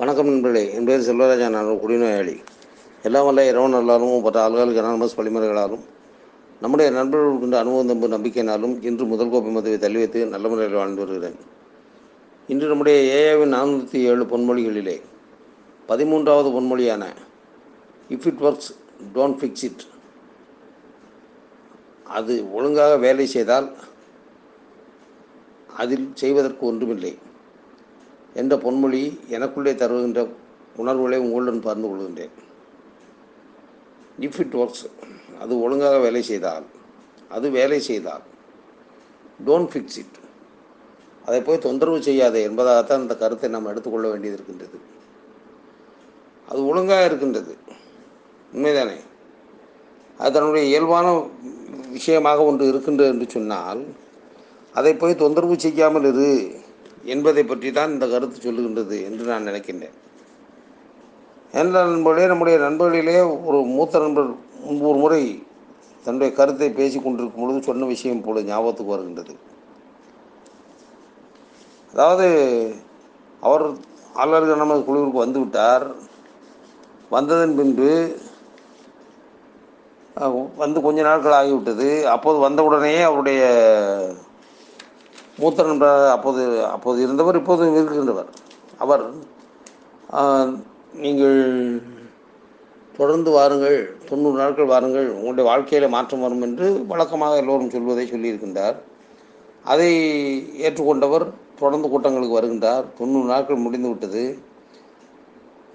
வணக்கம் நண்பர்களே. என் பேர் செல்வராஜா நான் குடிநோயாளி. எல்லாம் வல்ல இரவு நல்லாலும் மற்ற ஆள்களுக்கு அனானமஸ் வழிமுறைகளாலும் நம்முடைய நண்பர்களுக்கு கொண்ட அனுபவம் தம்பு நம்பிக்கையினாலும் இன்று முதல் கோப்பை மதுவை தள்ளி வைத்து நல்ல முறையில் வாழ்ந்து வருகிறேன். இன்று நம்முடைய ஏஏவின் நானூற்றி ஏழு பொன்மொழிகளிலே பதிமூன்றாவது பொன்மொழியான if it works don't fix it அது ஒழுங்காக வேலை செய்தால் அதில் செய்வதற்கு ஒன்றுமில்லை. என்ற பொன்மொழி எனக்குள்ளே தருகின்ற உணர்வுகளை உங்களுடன் பகிர்ந்து கொள்கின்றேன். இஃப் இட் ஒர்க்ஸ் அது ஒழுங்காக வேலை செய்தால் அது வேலை செய்தால் டோன்ட் ஃபிக்ஸ் இட் அதை போய் தொந்தரவு செய்யாதே என்பதாகத்தான் இந்த கருத்தை நாம் எடுத்துக்கொள்ள வேண்டியது இருக்கின்றது. அது ஒழுங்காக இருக்கின்றது. உண்மைதானே? அது தன்னுடைய இயல்பான விஷயமாக ஒன்று இருக்கின்றது என்று சொன்னால் அதை போய் தொந்தரவு செய்யாமல் இரு. என்பதை பற்றி தான் இந்த கருத்து சொல்லுகின்றது என்று நான் நினைக்கின்றேன். என்ற நண்பர்களே நம்முடைய நண்பர்களிலே ஒரு மூத்த நண்பர் முன்பு ஒரு முறை தன்னுடைய கருத்தை பேசி கொண்டிருக்கும் பொழுது சொன்ன விஷயம் போல ஞாபகத்துக்கு வருகின்றது. அதாவது அவர் ஆளுநர்கள் நமது குழுவிற்கு வந்துவிட்டார் வந்ததன் பின்பு வந்து கொஞ்ச நாட்கள் ஆகிவிட்டது. அப்போது வந்தவுடனேயே அவருடைய மூத்த நண்பர் அப்போது அப்போது இருந்தவர் இப்போது இருக்கின்றவர். அவர் நீங்கள் தொடர்ந்து வாருங்கள் தொண்ணூறு நாட்கள் வாருங்கள் உங்களுடைய வாழ்க்கையில் மாற்றம் வரும் என்று வழக்கமாக எல்லோரும் சொல்வதை சொல்லியிருக்கின்றார். அதை ஏற்றுக்கொண்டவர் தொடர்ந்து கூட்டங்களுக்கு வருகின்றார். தொண்ணூறு நாட்கள் முடிந்து விட்டது.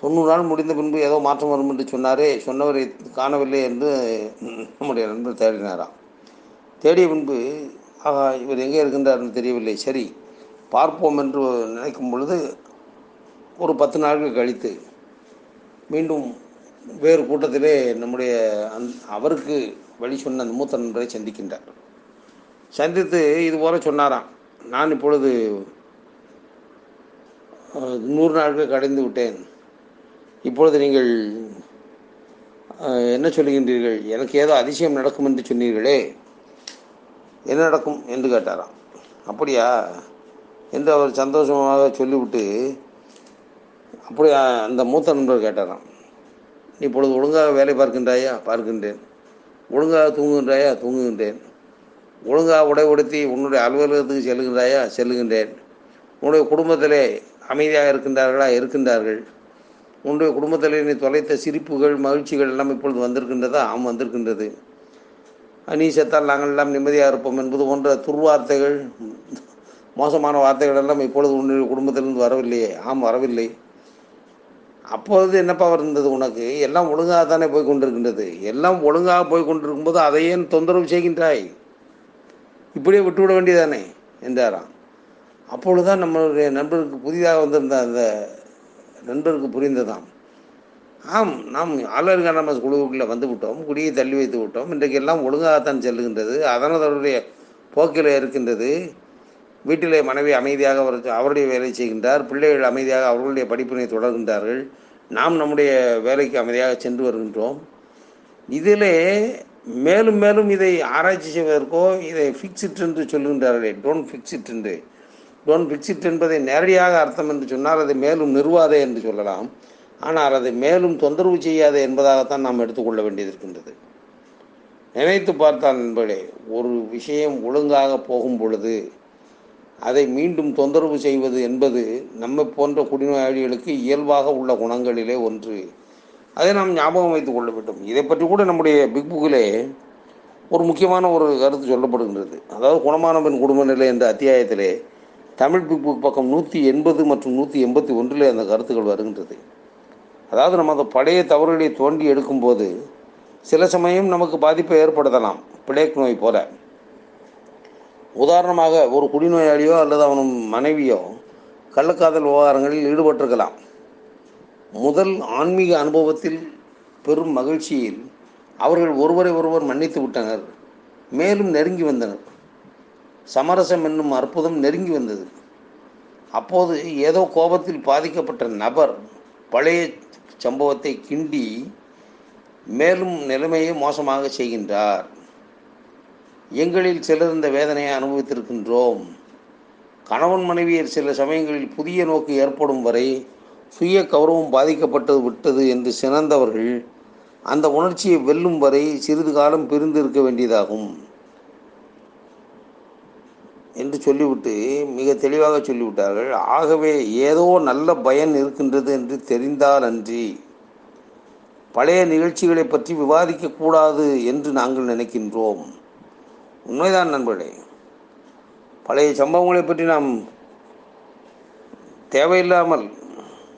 தொண்ணூறு நாள் முடிந்த பின்பு ஏதோ மாற்றம் வரும் என்று சொன்னாரே சொன்னவரை காணவில்லை என்று நம்முடைய நண்பர் தேடினாராம். தேடிய பின்பு இவர் எங்கே இருக்கின்றார்னு தெரியவில்லை. சரி பார்ப்போம் என்று நினைக்கும் பொழுது ஒரு பத்து நாட்கள் கழித்து மீண்டும் வேறு கூட்டத்திலே நம்முடைய அந் அவருக்கு வழி சொன்ன அந்த மூத்த நண்பரை சந்திக்கின்றார். சந்தித்து இது போல சொன்னாராம் நான் இப்பொழுது நூறு நாட்கள் கடைந்து விட்டேன். இப்பொழுது நீங்கள் என்ன சொல்லுகின்றீர்கள்? எனக்கு ஏதோ அதிசயம் நடக்கும் என்று சொன்னீர்களே. என்ன நடக்கும் என்று கேட்டாராம். அப்படியா? என்று அவர் சந்தோஷமாக சொல்லிவிட்டு அப்படியா? அந்த மூத்த நண்பர் கேட்டாராம். நீ இப்பொழுது ஒழுங்காக வேலை பார்க்கின்றாயா? பார்க்கின்றேன். ஒழுங்காக தூங்குகின்றாயா? தூங்குகின்றேன். ஒழுங்காக உடை உடுத்தி உன்னுடைய அலுவலகத்துக்கு செல்லுகின்றாயா செல்லுகின்றேன் உன்னுடைய குடும்பத்திலே அமைதியாக இருக்கின்றார்களா? இருக்கின்றார்கள். உன்னுடைய குடும்பத்தில் நீ தொலைத்த சிரிப்புகள் மகிழ்ச்சிகள் எல்லாம் இப்பொழுது வந்திருக்கின்றதா? ஆம் வந்திருக்கின்றது. நீ செத்தால் நாங்கள் எல்லாம் நிம்மதியாக இருப்போம் என்பது போன்ற துர்வார்த்தைகள் மோசமான வார்த்தைகள் எல்லாம் இப்பொழுது உன்னுடைய குடும்பத்திலிருந்து வரவில்லையே ஆம் வரவில்லை. அப்பொழுது என்னப்பா இருந்தது உனக்கு? எல்லாம் ஒழுங்காக தானே போய் கொண்டிருக்கின்றது. எல்லாம் ஒழுங்காக போய் கொண்டிருக்கும்போது அதை ஏன் தொந்தரவு செய்கின்றாய்? இப்படியே விட்டுவிட வேண்டியதானே? என்றாராம். அப்பொழுதுதான் நம்மளுடைய நண்பருக்கு புதிதாக வந்திருந்த அந்த நண்பருக்கு புரிந்ததாம். ஆம் நாம் ஆளுநர் நம்ம குழுவுக்குள்ளே வந்து விட்டோம் குடியை தள்ளி வைத்து விட்டோம். இன்றைக்கு எல்லாம் ஒழுங்காகத்தான் செல்லுகின்றது. அதனால் அவருடைய போக்கில் இருக்கின்றது. வீட்டிலே மனைவி அமைதியாக அவர் அவருடைய வேலை செய்கின்றார். பிள்ளைகள் அமைதியாக அவர்களுடைய படிப்பினை தொடர்கின்றார்கள். நாம் நம்முடைய வேலைக்கு அமைதியாக சென்று வருகின்றோம். இதிலே மேலும் மேலும் இதை ஆராய்ச்சி செய்வதற்கோ இதை ஃபிக்ஸிட் என்று சொல்கின்றார்களே. டோன்ட் ஃபிக்ஸிட் என்று. டோன்ட் ஃபிக்ஸிட் என்பதை நேரடியாக அர்த்தம் என்று சொன்னால் அதை மேலும் நிறுவாதே என்று சொல்லலாம். ஆனால் அதை மேலும் தொந்தரவு செய்யாது என்பதாகத்தான் நாம் எடுத்துக்கொள்ள வேண்டியது இருக்கின்றது. நினைத்து பார்த்தால் நண்பர்களே ஒரு விஷயம் ஒழுங்காக போகும் பொழுது அதை மீண்டும் தொந்தரவு செய்வது என்பது நம்மை போன்ற குடிநோயாளிகளுக்கு இயல்பாக உள்ள குணங்களிலே ஒன்று. அதை நாம் ஞாபகம் வைத்துக் கொள்ள வேண்டும். இதை பற்றி கூட நம்முடைய பிக் புக்கிலே ஒரு முக்கியமான ஒரு கருத்து சொல்லப்படுகின்றது. அதாவது குணமான பெண் குடும்ப நிலை என்ற அத்தியாயத்திலே தமிழ் பிக் புக் பக்கம் நூற்றி எண்பது மற்றும் நூற்றி எண்பத்தி ஒன்றிலே அந்த கருத்துக்கள் வருகின்றது. அதாவது நம்ம அந்த பழைய தவறுகளை தோண்டி எடுக்கும்போது சில சமயம் நமக்கு பாதிப்பை ஏற்படுத்தலாம். பிளேக் நோய் போல. உதாரணமாக ஒரு குடிநோயாளியோ அல்லது அவன் மனைவியோ கள்ளக்காதல் விவகாரங்களில் ஈடுபட்டிருக்கலாம். முதல் ஆன்மீக அனுபவத்தில் பெரும் மகிழ்ச்சியில் அவர்கள் ஒருவரை ஒருவர் மன்னித்து விட்டனர். மேலும் நெருங்கி வந்தனர். சமரசம் என்னும் அற்புதம் நெருங்கி வந்தது. அப்போது ஏதோ கோபத்தில் பாதிக்கப்பட்ட நபர் பழைய சம்பவத்தை கிண்டி மேலும் நிலைமையை மோசமாக செய்கின்றார். எங்களில் சிலர் இந்த வேதனையை அனுபவித்திருக்கின்றோம். கணவன் மனைவியர் சில சமயங்களில் புதிய நோக்கு ஏற்படும் வரை சுய கௌரவம் பாதிக்கப்பட்டது விட்டது என்று சினந்தவர்கள் அந்த உணர்ச்சியை வெல்லும் வரை சிறிது காலம் பிரிந்து இருக்க வேண்டியதாகும். என்று சொல்லிவிட்டு மிக தெளிவாக சொல்லிவிட்டார்கள். ஆகவே ஏதோ நல்ல பயன் இருக்கின்றது என்று தெரிந்தால் அன்றி பழைய நிகழ்ச்சிகளை பற்றி விவாதிக்கக்கூடாது என்று நாங்கள் நினைக்கின்றோம். உண்மைதான் நண்பர்களே. பழைய சம்பவங்களை பற்றி நாம் தேவையில்லாமல்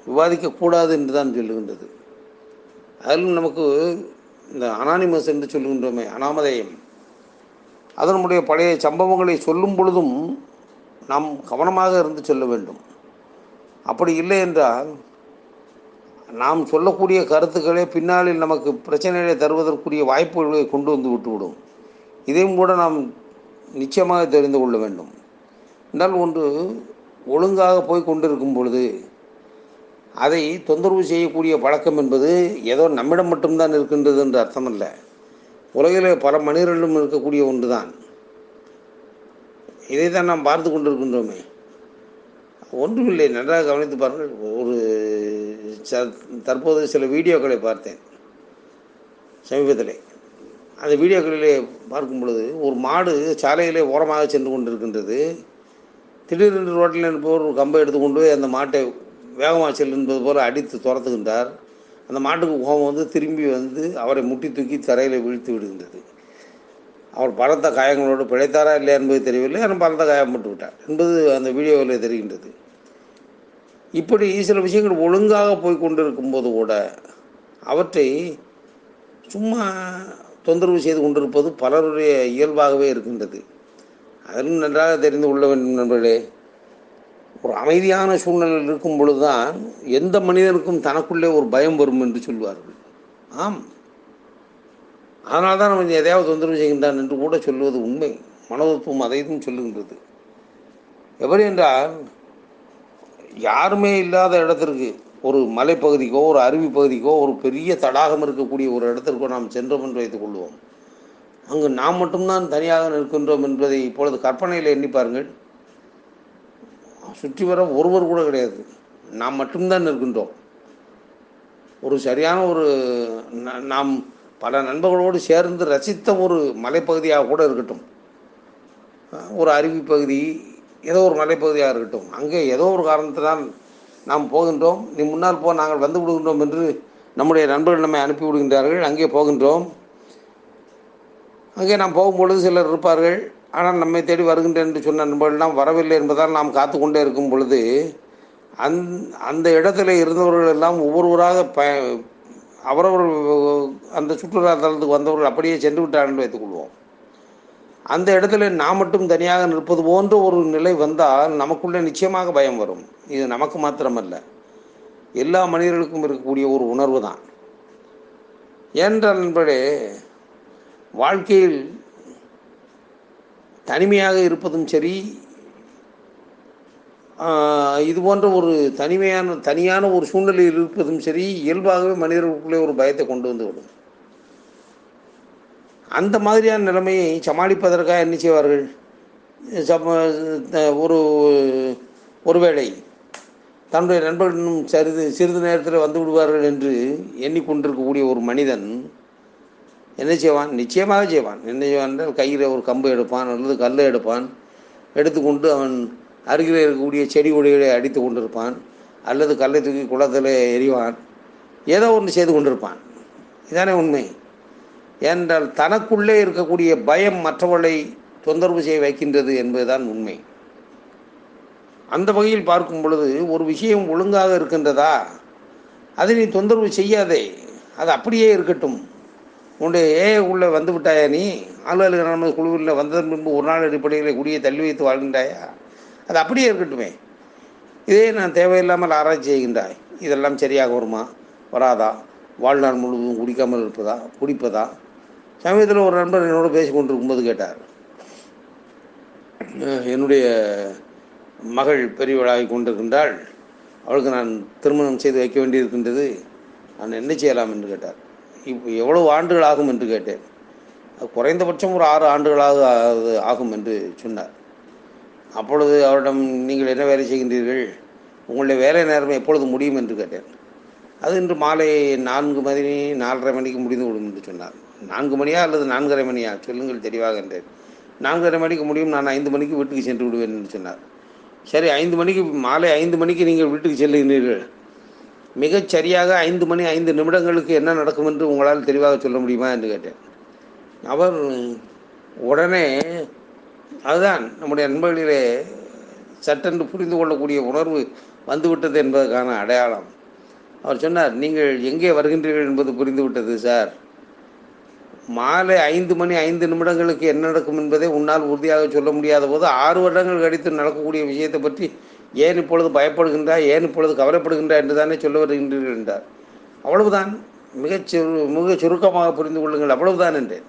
விவாதிக்கக்கூடாது என்று தான் சொல்லுகின்றது. அதிலும் நமக்கு இந்த அனானிமஸ் என்று சொல்லுகின்றோமே அனாமதயம். அதனுடைய பழைய சம்பவங்களை சொல்லும் பொழுதும் நாம் கவனமாக இருந்து சொல்ல வேண்டும். அப்படி இல்லை என்றால் நாம் சொல்லக்கூடிய கருத்துக்களே பின்னாளில் நமக்கு பிரச்சனைகளை தருவதற்குரிய வாய்ப்புகளை கொண்டு வந்து விட்டுவிடும். இதையும் கூட நாம் நிச்சயமாக தெரிந்து கொள்ள வேண்டும். என்றால் ஒன்று ஒழுங்காக போய் கொண்டிருக்கும் பொழுது அதை தொந்தரவு செய்யக்கூடிய பழக்கம் என்பது ஏதோ நம்மிடம் மட்டும்தான் இருக்கின்றது என்று அர்த்தமல்ல. உலகிலே பல மனிதர்களும் இருக்கக்கூடிய ஒன்று தான் இதை தான் நாம் பார்த்து கொண்டிருக்கின்றோமே. ஒன்றுமில்லை நன்றாக கவனித்து பாருங்கள். ஒரு தற்போது சில வீடியோக்களை பார்த்தேன் சமீபத்தில். அந்த வீடியோக்களிலே பார்க்கும் பொழுது ஒரு மாடு சாலையிலே ஓரமாக சென்று கொண்டிருக்கின்றது. திடீரென்று ரோட்டில் இருப்பவர் ஒரு கம்பை எடுத்துக்கொண்டு போய் அந்த மாட்டை வேகமாக செல் என்பது போல் அடித்து துரத்துகின்றார். அந்த மாட்டுக்கு கோபம் வந்து திரும்பி வந்து அவரை முட்டி தூக்கி தரையில் வீழ்த்து விடுகின்றது. அவர் பலத்த காயங்களோடு பிழைத்தாரா இல்லையா என்பது தெரியவில்லை. ஆனால் பலத்த காயப்பட்டு விட்டார் என்பது அந்த வீடியோவில் தெரிகின்றது. இப்படி சில விஷயங்கள் ஒழுங்காக போய் கொண்டிருக்கும் போது கூட அவற்றை சும்மா தொந்தரவு செய்து கொண்டிருப்பது பலருடைய இயல்பாகவே இருக்கின்றது. அதிலும் நன்றாக தெரிந்து கொள்ள வேண்டும் நண்பர்களே. ஒரு அமைதியான சூழ்நிலையில் இருக்கும் பொழுதுதான் எந்த மனிதனுக்கும் தனக்குள்ளே ஒரு பயம் வரும் என்று சொல்வார்கள். ஆம். அதனால தான் நம்ம எதையாவது தொந்தரவு செய்கின்றான் என்று கூட சொல்லுவது உண்மை. மனோதத்துவம் அதையும் சொல்லுகின்றது. எப்படி என்றால் யாருமே இல்லாத இடத்திற்கு ஒரு மலைப்பகுதிக்கோ ஒரு அருவி பகுதிக்கோ ஒரு பெரிய தடாகம் இருக்கக்கூடிய ஒரு இடத்திற்கோ நாம் சென்றோம் என்று வைத்துக் கொள்வோம். அங்கு நாம் மட்டும்தான் தனியாக நிற்கின்றோம் என்பதை இப்பொழுது கற்பனையில் எண்ணி பாருங்கள். சுற்றி வர ஒருவர் கூட கிடையாது. நாம் மட்டும்தான் இருக்கின்றோம் ஒரு சரியான ஒரு ந- நாம் பல நண்பர்களோடு சேர்ந்து ரசித்த ஒரு மலைப்பகுதியாக கூட இருக்கட்டும். ஒரு அருவி பகுதி ஏதோ ஒரு மலைப்பகுதியாக இருக்கட்டும். அங்கே ஏதோ ஒரு காரணத்தினால் நாம் போகின்றோம். நீ முன்னால் போ நாங்கள் வந்து விடுகின்றோம் என்று நம்முடைய நண்பர்கள் நம்மை அனுப்பி விடுகின்றார்கள். அங்கே போகின்றோம். அங்கே நாம் போகும்பொழுது சிலர் இருப்பார்கள். ஆனால் நம்மை தேடி வருகின்றேன் என்று சொன்ன நண்பர்கள்லாம் வரவில்லை என்பதால் நாம் காத்து கொண்டே இருக்கும் பொழுது அந் அந்த இடத்துல இருந்தவர்கள் எல்லாம் ஒவ்வொருவராக ப அவரவர் அந்த சுற்றுலா தலத்துக்கு வந்தவர்கள் அப்படியே சென்று விட்டார்கள் என்று வைத்துக்கொள்வோம் அந்த இடத்துல நாம் மட்டும் தனியாக நிற்பது போன்ற ஒரு நிலை வந்தால் நமக்குள்ளே நிச்சயமாக பயம் வரும். இது நமக்கு மாத்திரமல்ல. எல்லா மனிதர்களுக்கும் இருக்கக்கூடிய ஒரு உணர்வு தான். ஏனென்றால் நண்பர்களே வாழ்க்கையில் தனிமையாக இருப்பதும் சரி இது போன்ற ஒரு தனிமையான தனியான ஒரு சூழ்நிலையில் இருப்பதும் சரி இயல்பாகவே மனிதர்களுக்குள்ளே ஒரு பயத்தை கொண்டு வந்து விடும். அந்த மாதிரியான நிலைமையை சமாளிப்பதற்காக என்ன செய்வார்கள்? சம ஒரு ஒருவேளை தன்னுடைய நண்பர்களிடம் இன்னும் சிறிது சிறிது நேரத்தில் வந்து விடுவார்கள் என்று எண்ணிக்கொண்டிருக்கக்கூடிய ஒரு மனிதன் என்ன செய்வான்? நிச்சயமாக செய்வான். என்ன செய்வான் என்றால் கையில் ஒரு கம்பு எடுப்பான் அல்லது கல்லை எடுப்பான். எடுத்துக்கொண்டு அவன் அருகில் இருக்கக்கூடிய செடி கொடிகளை அடித்து கொண்டிருப்பான் அல்லது கல்லை தூக்கி குளத்தில் எறிவான். ஏதோ ஒன்று செய்து கொண்டிருப்பான். இதானே உண்மை. ஏனென்றால் தனக்குள்ளே இருக்கக்கூடிய பயம் மற்றவர்களை தொந்தரவு செய்ய வைக்கின்றது என்பதுதான் உண்மை. அந்த வகையில் பார்க்கும் பொழுது ஒரு விஷயம் ஒழுங்காக இருக்கின்றதா? அதை நீ தொந்தரவு செய்யாதே. அது அப்படியே இருக்கட்டும். உன்னுடைய ஏ உள்ளே வந்து விட்டாயா நீ? ஆளுநர் நம்ம குழுவில் வந்ததன் பின்பு ஒரு நாள் அடிப்படையில் குடியை தள்ளி வைத்து வாழ்கின்றாயா? அது அப்படியே இருக்கட்டுமே. இதே நான் தேவையில்லாமல் ஆராய்ச்சி செய்கின்றாய். இதெல்லாம் சரியாக வருமா? வராதா? வாழ்நாள் முழுவதும் குடிக்காமல் இருப்பதா? குடிப்பதா? சமயத்தில் ஒரு நண்பர் என்னோட பேசி கொண்டிருக்கும்போது கேட்டார் என்னுடைய மகள் பெரியவளாகி கொண்டிருக்கின்றாள். அவளுக்கு நான் திருமணம் செய்து வைக்க வேண்டியிருக்கின்றது. நான் என்ன செய்யலாம்? என்று கேட்டார். இப்போ எவ்வளவு ஆண்டுகள் ஆகும் என்று கேட்டேன். அது குறைந்தபட்சம் ஒரு ஆறு ஆண்டுகளாக ஆகும் என்று சொன்னார். அப்பொழுது அவரிடம் நீங்கள் என்ன வேலை செய்கின்றீர்கள்? உங்களுடைய வேலை நேரம் எப்பொழுது முடியும்? என்று கேட்டேன். அது இன்று மாலை நான்கு மணி நாலரை மணிக்கு முடிந்து விடும் என்று சொன்னார். நான்கு மணியா அல்லது நான்கரை மணியா? சொல்லுங்கள் தெளிவாக என்றேன். நான்கரை மணிக்கு முடியும் நான் ஐந்து மணிக்கு வீட்டுக்கு சென்று விடுவேன் என்று சொன்னார். சரி ஐந்து மணிக்கு மாலை ஐந்து மணிக்கு நீங்கள் வீட்டுக்கு செல்லுகிறீர்கள். மிகச் சரியாக ஐந்து மணி ஐந்து நிமிடங்களுக்கு என்ன நடக்கும் என்று உங்களால் தெளிவாக சொல்ல முடியுமா என்று கேட்டேன். அவர் உடனே அதுதான் நம்முடைய நண்பர்களிலே சட்டென்று புரிந்து கொள்ளக்கூடிய உணர்வு வந்துவிட்டது என்பதற்கான அடையாளம். அவர் சொன்னார் நீங்கள் எங்கே வருகின்றீர்கள் என்பது புரிந்துவிட்டது சார். மாலை ஐந்து மணி ஐந்து நிமிடங்களுக்கு என்ன நடக்கும் என்பதை உன்னால் உறுதியாக சொல்ல முடியாத போது ஆறு வருடங்கள் கழித்து நடக்கக்கூடிய விஷயத்தை பற்றி ஏன் இப்பொழுது பயப்படுகின்றாய்? ஏன் இப்பொழுது கவலைப்படுகின்றாய் என்று தானே சொல்ல வருகின்றீர்கள் என்றார். அவ்வளவுதான். மிகச் சுரு மிக சுருக்கமாக புரிந்து கொள்ளுங்கள். அவ்வளவுதான் என்றேன்.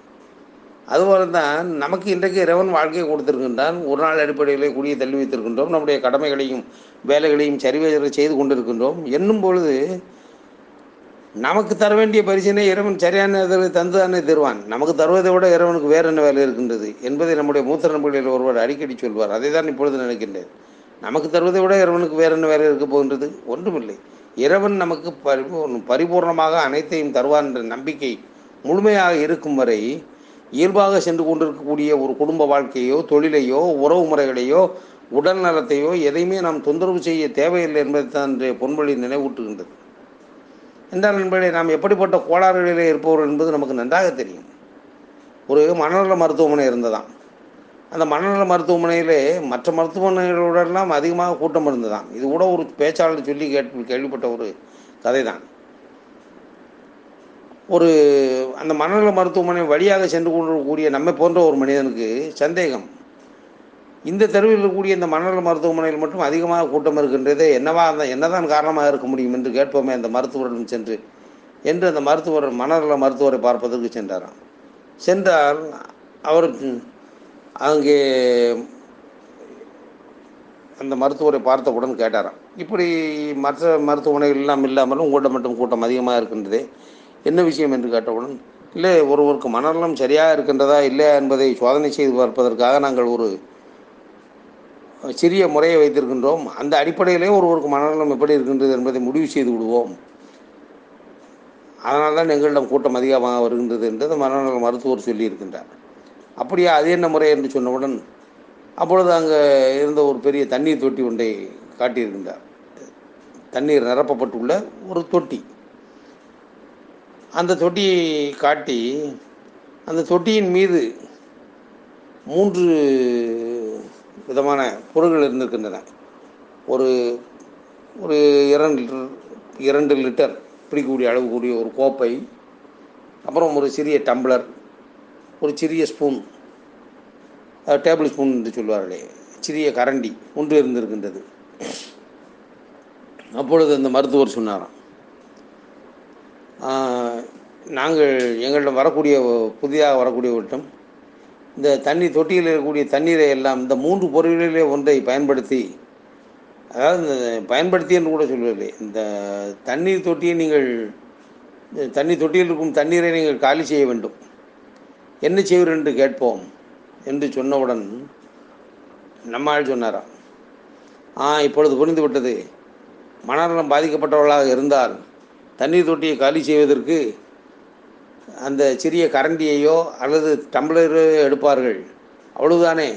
அதுபோல தான் நமக்கு இன்றைக்கு இறைவன் வாழ்க்கையை கொடுத்திருக்கின்றான். ஒரு நாள் அடிப்படையிலே கூடிய தள்ளி வைத்திருக்கின்றோம். நம்முடைய கடமைகளையும் வேலைகளையும் சரிவர செய்து கொண்டிருக்கின்றோம். என்னும் பொழுது நமக்கு தர வேண்டிய பரிசினை இறைவன் சரியான இதில் தந்துதானே தருவான். நமக்கு தருவதை விட இறைவனுக்கு வேற என்ன வேலை இருக்கின்றது? என்பதை நம்முடைய மூத்த நண்பர்களில் ஒருவர் அடிக்கடி சொல்வார். அதை தான் இப்பொழுது நினைக்கின்றேன். நமக்கு தருவதை விட இறைவனுக்கு வேற என்ன வேற இருக்க போகின்றது? ஒன்றுமில்லை. இறைவன் நமக்கு பரிபூர்ண பரிபூர்ணமாக அனைத்தையும் தருவான் என்ற நம்பிக்கை முழுமையாக இருக்கும் வரை இயல்பாக சென்று கொண்டிருக்கக்கூடிய ஒரு குடும்ப வாழ்க்கையோ தொழிலையோ உறவு முறைகளையோ உடல் நலத்தையோ எதையுமே நாம் தொந்தரவு செய்ய தேவையில்லை என்பதை தான் இன்றைய பொன்மொழி நினைவூட்டுகின்றது. என்றால் நண்பர்களே நாம் எப்படிப்பட்ட கோளாறுகளிலே இருப்பவர்கள் என்பது நமக்கு நன்றாக தெரியும். ஒரு மனநல மருத்துவமனை இருந்ததாம். அந்த மனநல மருத்துவமனையிலே மற்ற மருத்துவமனைகளோடெல்லாம் அதிகமாக கூட்டம் இருந்ததாம் இது கூட ஒரு பேச்சாளர் சொல்லி கேட்டு கேள்விப்பட்ட ஒரு கதை தான் ஒரு அந்த மனநல மருத்துவமனை வழியாக சென்று கொண்டிருக்கக்கூடிய நம்மை போன்ற ஒரு மனிதனுக்கு சந்தேகம். இந்த தெருவில் இருக்கக்கூடிய இந்த மனநல மருத்துவமனையில் மட்டும் அதிகமாக கூட்டம் இருக்கின்றது என்னவா அந்த என்னதான் காரணமாக இருக்க முடியும் என்று கேட்போமே அந்த மருத்துவரிடம் சென்று என்று அந்த மருத்துவர் மனநல மருத்துவரை பார்ப்பதற்கு சென்றாராம். சென்றால் அவர் அங்கே அந்த மருத்துவரை பார்த்தவுடன் கேட்டாராம். இப்படி மற்ற மருத்துவமனைகள் எல்லாம் இல்லாமலும் உங்கள்கிட்ட மட்டும் கூட்டம் அதிகமாக இருக்கின்றதே என்ன விஷயம் என்று கேட்டவுடன் இல்லை ஒருவருக்கு மனநலம் சரியாக இருக்கின்றதா இல்லையா என்பதை சோதனை செய்து பார்ப்பதற்காக நாங்கள் ஒரு சிறிய முறையை வைத்திருக்கின்றோம். அந்த அடிப்படையிலே ஒருவருக்கு மனநலம் எப்படி இருக்கின்றது என்பதை முடிவு செய்து விடுவோம். அதனால தான் எங்களிடம் கூட்டம் அதிகமாக வருகின்றது என்று மனநல மருத்துவர் சொல்லியிருக்கின்றார். அப்படியா அது என்ன முறை என்று சொன்னவுடன் அப்பொழுது அங்கே இருந்த ஒரு பெரிய தண்ணீர் தொட்டி ஒன்றை காட்டியிருக்கின்றார் தண்ணீர் நிரப்பப்பட்டுள்ள ஒரு தொட்டி. அந்த தொட்டியை காட்டி அந்த தொட்டியின் மீது மூன்று விதமான பொருள்கள் இருந்திருக்கின்றன. ஒரு ஒரு இரண்டு லிட்டர் இரண்டு லிட்டர் பிடிக்கக்கூடிய அளவு கூடிய ஒரு கோப்பை அப்புறம் ஒரு சிறிய டம்ளர் ஒரு சிறிய ஸ்பூன் டேபிள் ஸ்பூன் என்று சொல்வார்களே சிறிய கரண்டி ஒன்று இருந்திருக்கின்றது. அப்பொழுது அந்த மருத்துவர் சொன்னாராம் நாங்கள் எங்களிடம் வரக்கூடிய புதிதாக வரக்கூடியவர்களிடம் இந்த தண்ணி தொட்டியில் இருக்கக்கூடிய தண்ணீரை எல்லாம் இந்த மூன்று பொருள்களிலே ஒன்றை பயன்படுத்தி அதாவது இந்த பயன்படுத்தி என்று கூட சொல்லவில்லை இந்த தண்ணீர் தொட்டியை நீங்கள் தண்ணி தொட்டியில் இருக்கும் தண்ணீரை நீங்கள் காலி செய்ய வேண்டும். என்ன செய்வீர் என்று கேட்போம் என்று சொன்னவுடன் நம்மால் சொன்னாராம் ஆ இப்பொழுது புரிந்துவிட்டது மனநலம் பாதிக்கப்பட்டவர்களாக இருந்தால் தண்ணீர் தொட்டியை காலி செய்வதற்கு அந்த சிறிய கரண்டியையோ அல்லது டம்ளரோ எடுப்பார்கள். அவ்வளவுதானே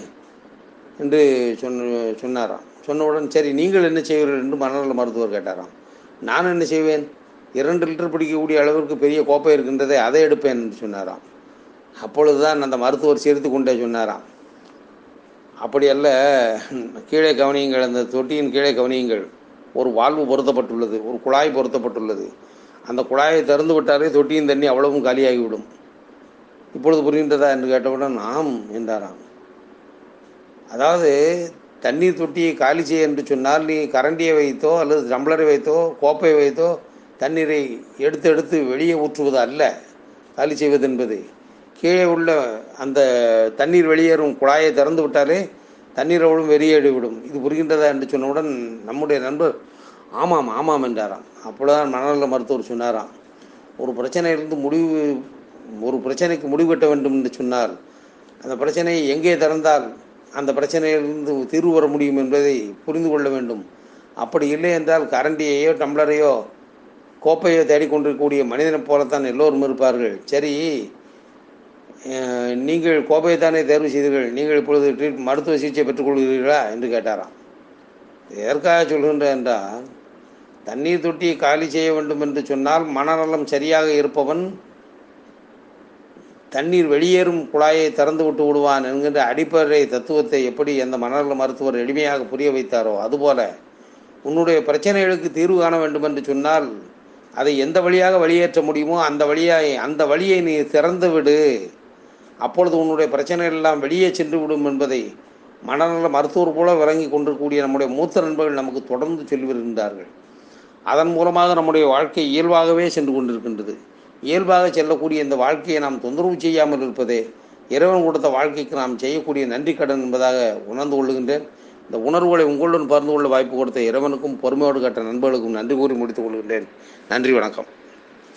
என்று சொன்ன சொன்னாராம். சொன்னவுடன் சரி நீங்கள் என்ன செய்வீர்கள்? என்று மனநல மருத்துவர் கேட்டாராம். நான் என்ன செய்வேன்? இரண்டு லிட்டர் பிடிக்கக்கூடிய அளவிற்கு பெரிய கோப்பை இருக்கின்றதே அதை எடுப்பேன் என்று சொன்னாராம். அப்பொழுதுதான் அந்த மருத்துவர் சிரித்து கொண்டே சொன்னாராம். அப்படி அல்ல கீழே கவனியுங்கள் அந்த தொட்டியின் கீழே கவனியுங்கள். ஒரு வாழ்வு பொருத்தப்பட்டுள்ளது ஒரு குழாய் பொருத்தப்பட்டுள்ளது. அந்த குழாயை திறந்து விட்டாலே தொட்டியின் தண்ணி அவ்வளவும் காலியாகிவிடும். இப்பொழுது புரிகின்றதா என்று கேட்டவுடன் ஆம் என்றாராம். அதாவது தண்ணீர் தொட்டியை காலி செய்ய என்று சொன்னால் நீ கரண்டியை வைத்தோ அல்லது டம்ளரை வைத்தோ கோப்பை வைத்தோ தண்ணீரை எடுத்து எடுத்து வெளியே ஊற்றுவது அல்ல காலி செய்வது என்பது. கீழே உள்ள அந்த தண்ணீர் வெளியேறும் குழாயை திறந்து விட்டாலே தண்ணீர் அவளும் வெளியேறிவிடும் இது புரிகின்றதா என்று சொன்னவுடன் நம்முடைய நண்பர் ஆமாம் ஆமாம் என்றாராம். அப்பொழுதுதான் மனநல மருத்துவர் சொன்னாராம். ஒரு பிரச்சனையிலிருந்து முடிவு ஒரு பிரச்சனைக்கு முடிவு கட்ட வேண்டும் என்று சொன்னால் அந்த பிரச்சனையை எங்கே திறந்தால் அந்த பிரச்சனையிலிருந்து தீர்வு வர முடியும் என்பதை புரிந்து கொள்ள வேண்டும். அப்படி இல்லை என்றால் கரண்டியையோ டம்ளரையோ கோப்பையோ தேடிக்கொண்டிருக்கக்கூடிய மனிதனைப் போலத்தான் எல்லோரும் இருப்பார்கள். சரி நீங்கள் கோப்பையை தானே தேர்வு செய்தீர்கள்? நீங்கள் இப்பொழுது ட்ரீட் மருத்துவ சிகிச்சை பெற்றுக்கொள்கிறீர்களா என்று கேட்டாராம். எதற்காக சொல்கின்றேன் என்றால் தண்ணீர் தொட்டியை காலி செய்ய வேண்டும் என்று சொன்னால் மனநலம் சரியாக இருப்பவன் தண்ணீர் வெளியேறும் குழாயை திறந்து விட்டு விடுவான் என்கின்ற அடிப்படை தத்துவத்தை எப்படி அந்த மனநல மருத்துவர் எளிமையாக புரிய வைத்தாரோ அதுபோல உன்னுடைய பிரச்சனைகளுக்கு தீர்வு காண வேண்டும் என்று சொன்னால் அதை எந்த வழியாக வெளியேற்ற முடியுமோ அந்த வழியாக அந்த வழியை நீ திறந்து விடு. அப்பொழுது உன்னுடைய பிரச்சனைகள் எல்லாம் வெளியே சென்று விடும் என்பதை மனநல மருத்துவர் போல விளங்கி கொண்டிருக்கக்கூடிய நம்முடைய மூத்த நண்பர்கள் நமக்கு தொடர்ந்து சொல்லி வருகின்றார்கள் அதன் மூலமாக நம்முடைய வாழ்க்கை இயல்பாகவே சென்று கொண்டிருக்கின்றது. இயல்பாக செல்லக்கூடிய இந்த வாழ்க்கையை நாம் தொந்தரவு செய்யாமல் இருப்பதே இறைவன் கொடுத்த வாழ்க்கைக்கு நாம் செய்யக்கூடிய நன்றி கடன் என்பதாக உணர்ந்து கொள்ளுகின்றேன் இந்த உணர்வுகளை உங்களுடன் பகிர்ந்து கொள்ள வாய்ப்பு கொடுத்த இறைவனுக்கும் பொறுமையோடு கட்ட நண்பர்களுக்கும் நன்றி கூறி முடித்துக் கொள்கின்றேன். நன்றி வணக்கம்.